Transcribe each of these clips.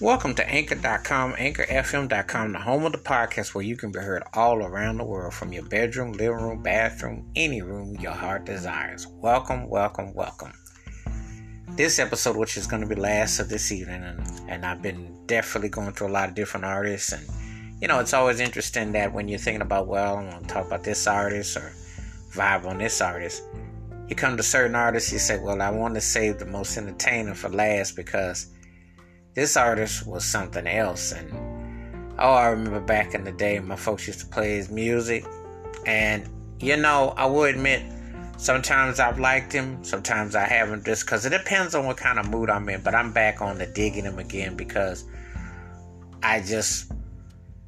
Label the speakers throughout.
Speaker 1: Welcome to Anchor.com, AnchorFM.com, the home of the podcast where you can be heard all around the world from your bedroom, living room, bathroom, any room your heart desires. Welcome, welcome, welcome. This episode, which is going to be last of this evening, and, and I've been definitely going through a lot of different artists, and you know, it's always interesting that when you're thinking about, well, I'm going to talk about this artist or vibe on this artist, you come to certain artists, you say, well, I want to save the most entertaining for last because this artist was something else. And oh, I remember back in the day, my folks used to play his music. And, you know, I will admit, sometimes I've liked him, sometimes I haven't, just because it depends on what kind of mood I'm in. But I'm back on the digging him again because I just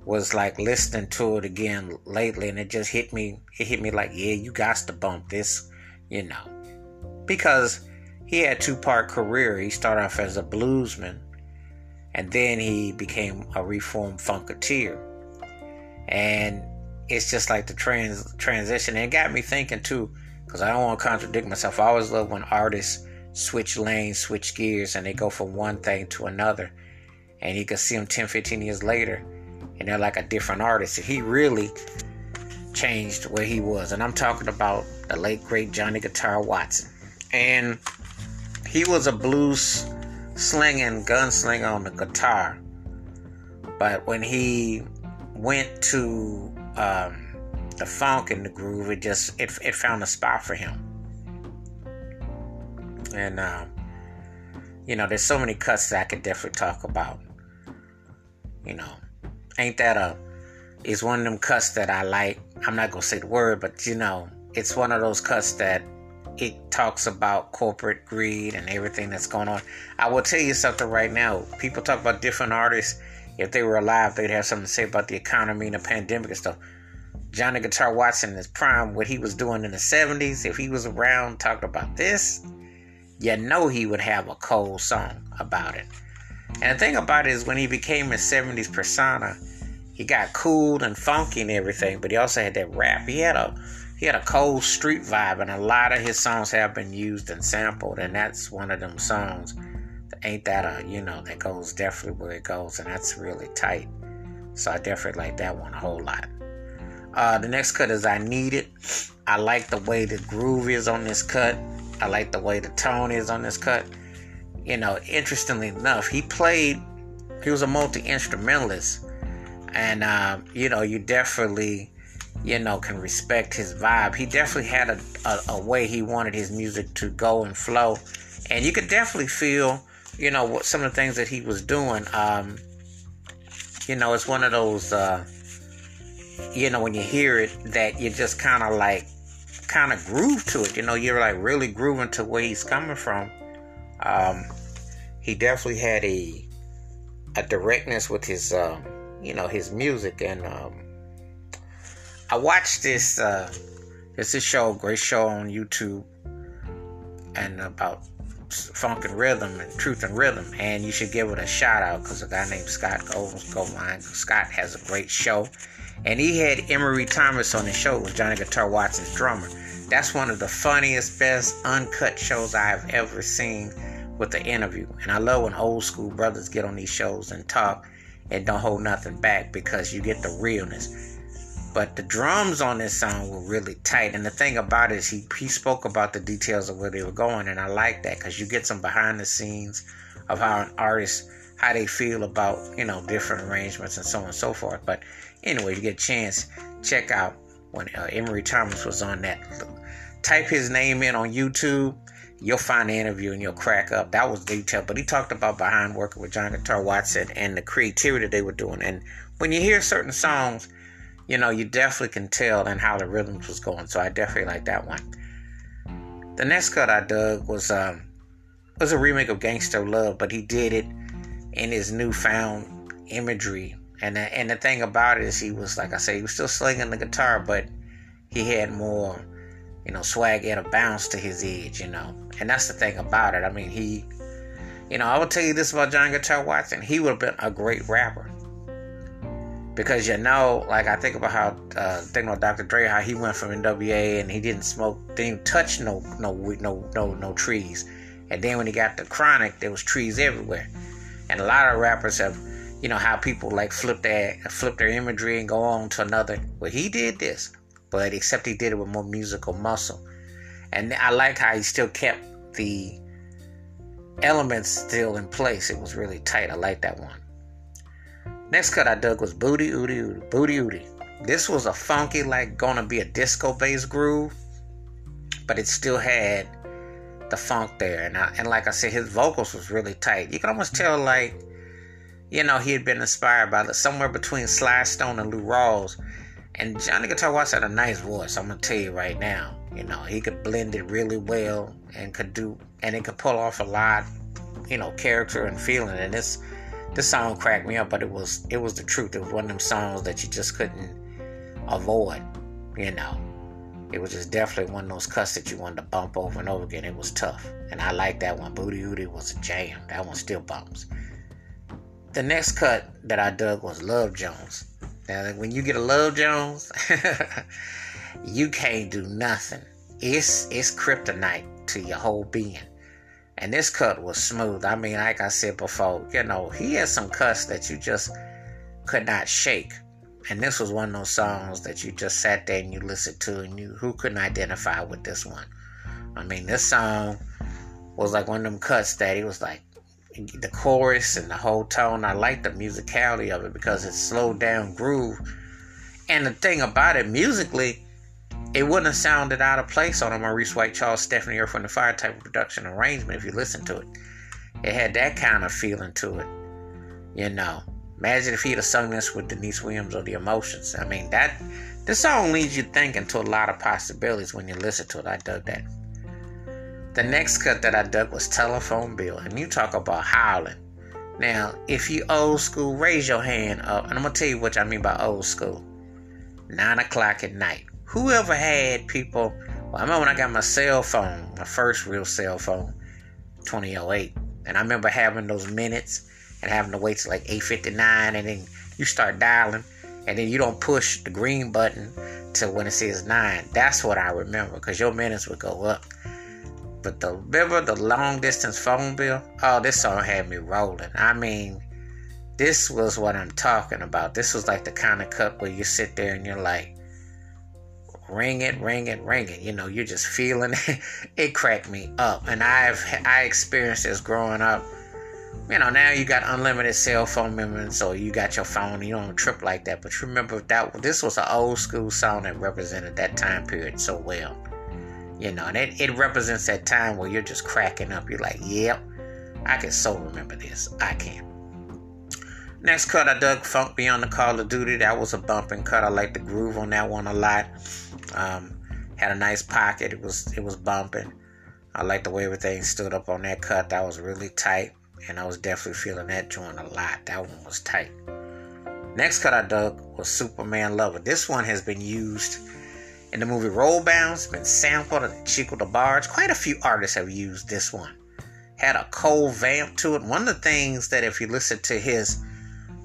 Speaker 1: was like listening to it again lately and it just hit me it hit me like yeah you got to bump this you know because he had two part career he started off as a bluesman and then he became a reformed funketeer and it's just like the trans transition and it got me thinking too because i don't want to contradict myself i always love when artists switch lanes switch gears and they go from one thing to another and you can see them 10 15 years later and they're like a different artist. He really changed where he was. And I'm talking about the late great Johnny Guitar Watson. And he was a blues slinging gunslinger on the guitar. But when he went to um, the funk and the groove, it just it, it found a spot for him. And um, you know, there's so many cuts that I could definitely talk about. You know, ain't that a is one of them cuts that I like. I'm not gonna say the word, but you know, it's one of those cuts that it talks about corporate greed and everything that's going on. I will tell you something right now. People talk about different artists. If they were alive, they'd have something to say about the economy and the pandemic and stuff. Johnny Guitar Watson in his prime, what he was doing in the 70s, if he was around talking about this, you know he would have a cold song about it. And the thing about it is, when he became his 70s persona, he got cool and funky and everything, but he also had that rap. He had a he had a cold street vibe, and a lot of his songs have been used and sampled, and that's one of them songs. that Ain't that a you know that goes definitely where it goes, and that's really tight. So I definitely like that one a whole lot. Uh, the next cut is I Need It. I like the way the groove is on this cut. I like the way the tone is on this cut you know, interestingly enough, he played, he was a multi instrumentalist. And, uh, you know, you definitely, you know, can respect his vibe. He definitely had a, a, a, way he wanted his music to go and flow. And you could definitely feel, you know, what some of the things that he was doing. Um, you know, it's one of those, uh, you know, when you hear it, that you just kind of like, kind of groove to it. You know, you're like really grooving to where he's coming from. Um, he definitely had a a directness with his um, you know his music and um, I watched this uh, it's a show great show on YouTube and about funk and rhythm and truth and rhythm and you should give it a shout out because a guy named Scott Goldmine Scott has a great show and he had Emery Thomas on his show with Johnny Guitar Watson's drummer that's one of the funniest, best uncut shows I have ever seen with the interview. And I love when old school brothers get on these shows and talk and don't hold nothing back because you get the realness. But the drums on this song were really tight. And the thing about it is he, he spoke about the details of where they were going. And I like that because you get some behind the scenes of how an artist, how they feel about, you know, different arrangements and so on and so forth. But anyway, you get a chance, check out when uh, Emery Thomas was on that. Type his name in on YouTube. You'll find the interview and you'll crack up. That was detailed, but he talked about behind working with John Guitar Watson and the creativity they were doing. And when you hear certain songs, you know, you definitely can tell and how the rhythms was going. So I definitely like that one. The next cut I dug was um was a remake of Gangster Love, but he did it in his newfound imagery and the, and the thing about it is, he was like I say, he was still slinging the guitar, but he had more, you know, swag and a bounce to his edge, you know. And that's the thing about it. I mean, he, you know, I will tell you this about John Guitar Watson. He would have been a great rapper. Because you know, like I think about how uh, think about Dr. Dre, how he went from NWA and he didn't smoke, didn't touch no no no no no trees, and then when he got the chronic, there was trees everywhere. And a lot of rappers have, you know, how people like flip their flip their imagery and go on to another. Well, he did this, but except he did it with more musical muscle. And I like how he still kept the elements still in place. It was really tight. I like that one. Next cut I dug was Booty Ooty Ooty. Booty Ooty. This was a funky, like gonna be a disco based groove, but it still had the funk there. And I, and like I said, his vocals was really tight. You can almost tell like, you know, he had been inspired by somewhere between Sly Stone and Lou Rawls. And Johnny Guitar Watts had a nice voice. I'm gonna tell you right now. You know, he could blend it really well and could do and it could pull off a lot, you know, character and feeling. And this this song cracked me up, but it was it was the truth. It was one of them songs that you just couldn't avoid, you know. It was just definitely one of those cuts that you wanted to bump over and over again. It was tough. And I like that one. Booty Ooty was a jam. That one still bumps. The next cut that I dug was Love Jones. Now, when you get a Love Jones, you can't do nothing. It's it's kryptonite to your whole being. And this cut was smooth. I mean, like I said before, you know, he had some cuts that you just could not shake. And this was one of those songs that you just sat there and you listened to and you who couldn't identify with this one. I mean, this song was like one of them cuts that it was like the chorus and the whole tone. I like the musicality of it because it slowed down groove. And the thing about it, musically, it wouldn't have sounded out of place on a Maurice White, Charles Stepney, Earth, Wind and Fire type of production arrangement if you listen to it. It had that kind of feeling to it, you know. Imagine if he'd have sung this with Deniece Williams or the Emotions. I mean, that this song leads you thinking to a lot of possibilities when you listen to it. I dug that. The next cut that I dug was Telephone Bill, and you talk about howling. Now, if you old school, raise your hand up, and I'm gonna tell you what I mean by old school. Nine o'clock at night. Whoever had people, well, I remember when I got my cell phone, my first real cell phone, 2008, and I remember having those minutes and having to wait till like 8:59, and then you start dialing, and then you don't push the green button till when it says nine. That's what I remember, because your minutes would go up. But the remember the long distance phone bill? Oh, this song had me rolling. I mean, this was what I'm talking about. This was like the kind of cut where you sit there and you're like, ring it, ring it, ring it. You know, you're just feeling it. It cracked me up, and I've I experienced this growing up you know, now you got unlimited cell phone minutes, so you got your phone, you don't trip like that. But remember that this was an old school song that represented that time period so well. You know, and it, it represents that time where you're just cracking up. You're like, yep, I can so remember this. I can. Next cut, I dug Funk Beyond the Call of Duty. That was a bumping cut. I like the groove on that one a lot. Um, had a nice pocket. It was it was bumping. I like the way everything stood up on that cut. That was really tight and I was definitely feeling that joint a lot. That one was tight. Next cut I dug was Superman Lover. This one has been used in the movie Roll Bounce, been sampled in Chico DeBarge. Quite a few artists have used this one. Had a cold vamp to it. One of the things that if you listen to his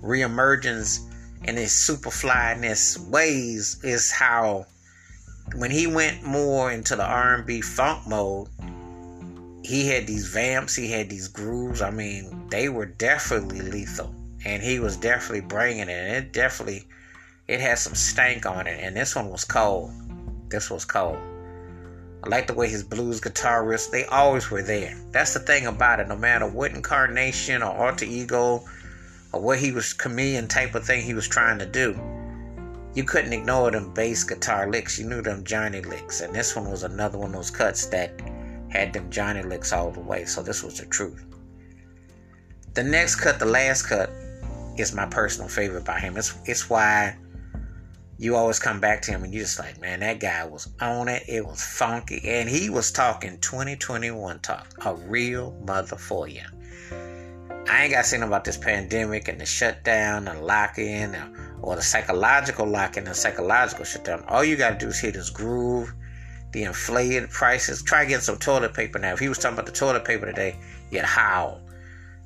Speaker 1: reemergence and his superflyness ways is how when he went more into the R&B funk mode, he had these vamps, he had these grooves. I mean, they were definitely lethal, and he was definitely bringing it. And it definitely, it had some stank on it. And this one was cold. This was cold. I like the way his blues guitar riffs, they always were there. That's the thing about it. No matter what incarnation or alter ego or what he was chameleon type of thing he was trying to do, you couldn't ignore them bass guitar licks. You knew them Johnny licks. And this one was another one of those cuts that had them Johnny licks all the way. So this was the truth. The next cut, the last cut, is my personal favorite by him. It's it's why you always come back to him and you're just like, man, that guy was on it. It was funky. And he was talking 2021 talk. A real mother for you. I ain't got to say about this pandemic and the shutdown and lock in or the psychological lock in and psychological shutdown. All you got to do is hit his groove the inflated prices. Try getting some toilet paper now. If he was talking about the toilet paper today, you'd howl.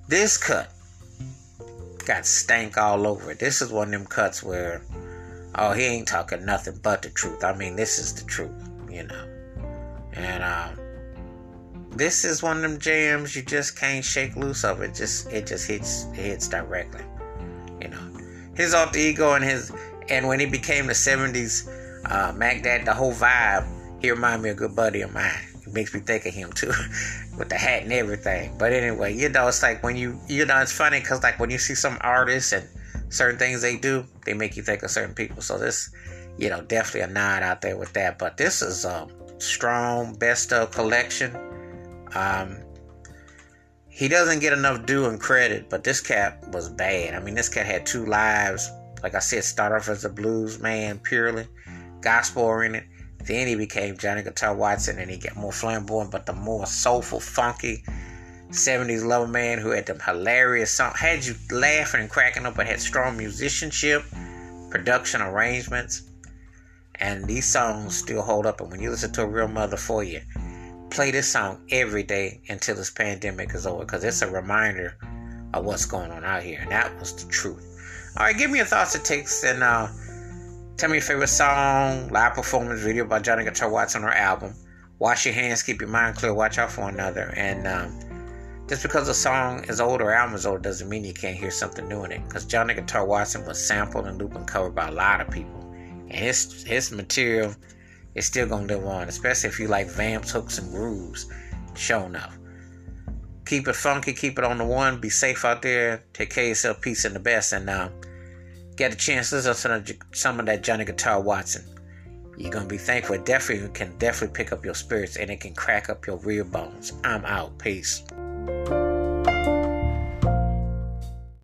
Speaker 1: This cut got stank all over it. This is one of them cuts where, oh, he ain't talking nothing but the truth. I mean, this is the truth, you know. And um, this is one of them jams you just can't shake loose of. It just it just hits it hits directly. You know, his alter ego and his and when he became the '70s uh, Mac Dad, the whole vibe, he reminded me of a good buddy of mine. It makes me think of him too, with the hat and everything. But anyway, you know, it's like when you you know it's funny because like when you see some artists and certain things they do, they make you think of certain people. So this, you know, definitely a nod out there with that. But this is a strong best of collection. Um, he doesn't get enough due and credit, but this cat was bad. I mean, this cat had two lives. Like I said, started off as a blues man purely, gospel oriented. Then he became Johnny Guitar Watson, and he got more flamboyant, but the more soulful, funky 70s lover man who had them hilarious songs, had you laughing and cracking up, but had strong musicianship, production arrangements, and these songs still hold up. And when you listen to a real mother for you, play this song every day until this pandemic is over because it's a reminder of what's going on out here. And that was the truth. All right, give me your thoughts and takes and uh, tell me your favorite song, live performance video by Johnny Guitar Watson or album. Wash your hands, keep your mind clear, watch out for another. And um, just because a song is old or album is old doesn't mean you can't hear something new in it. Because Johnny Guitar Watson was sampled and looped and covered by a lot of people. And his, his material it's still gonna live on, especially if you like vamps, hooks, and grooves. Show enough. Keep it funky, keep it on the one. Be safe out there. Take care of yourself. Peace and the best. And uh, get a chance to listen to some of that Johnny Guitar Watson. You're gonna be thankful. It definitely can definitely pick up your spirits and it can crack up your real bones. I'm out. Peace.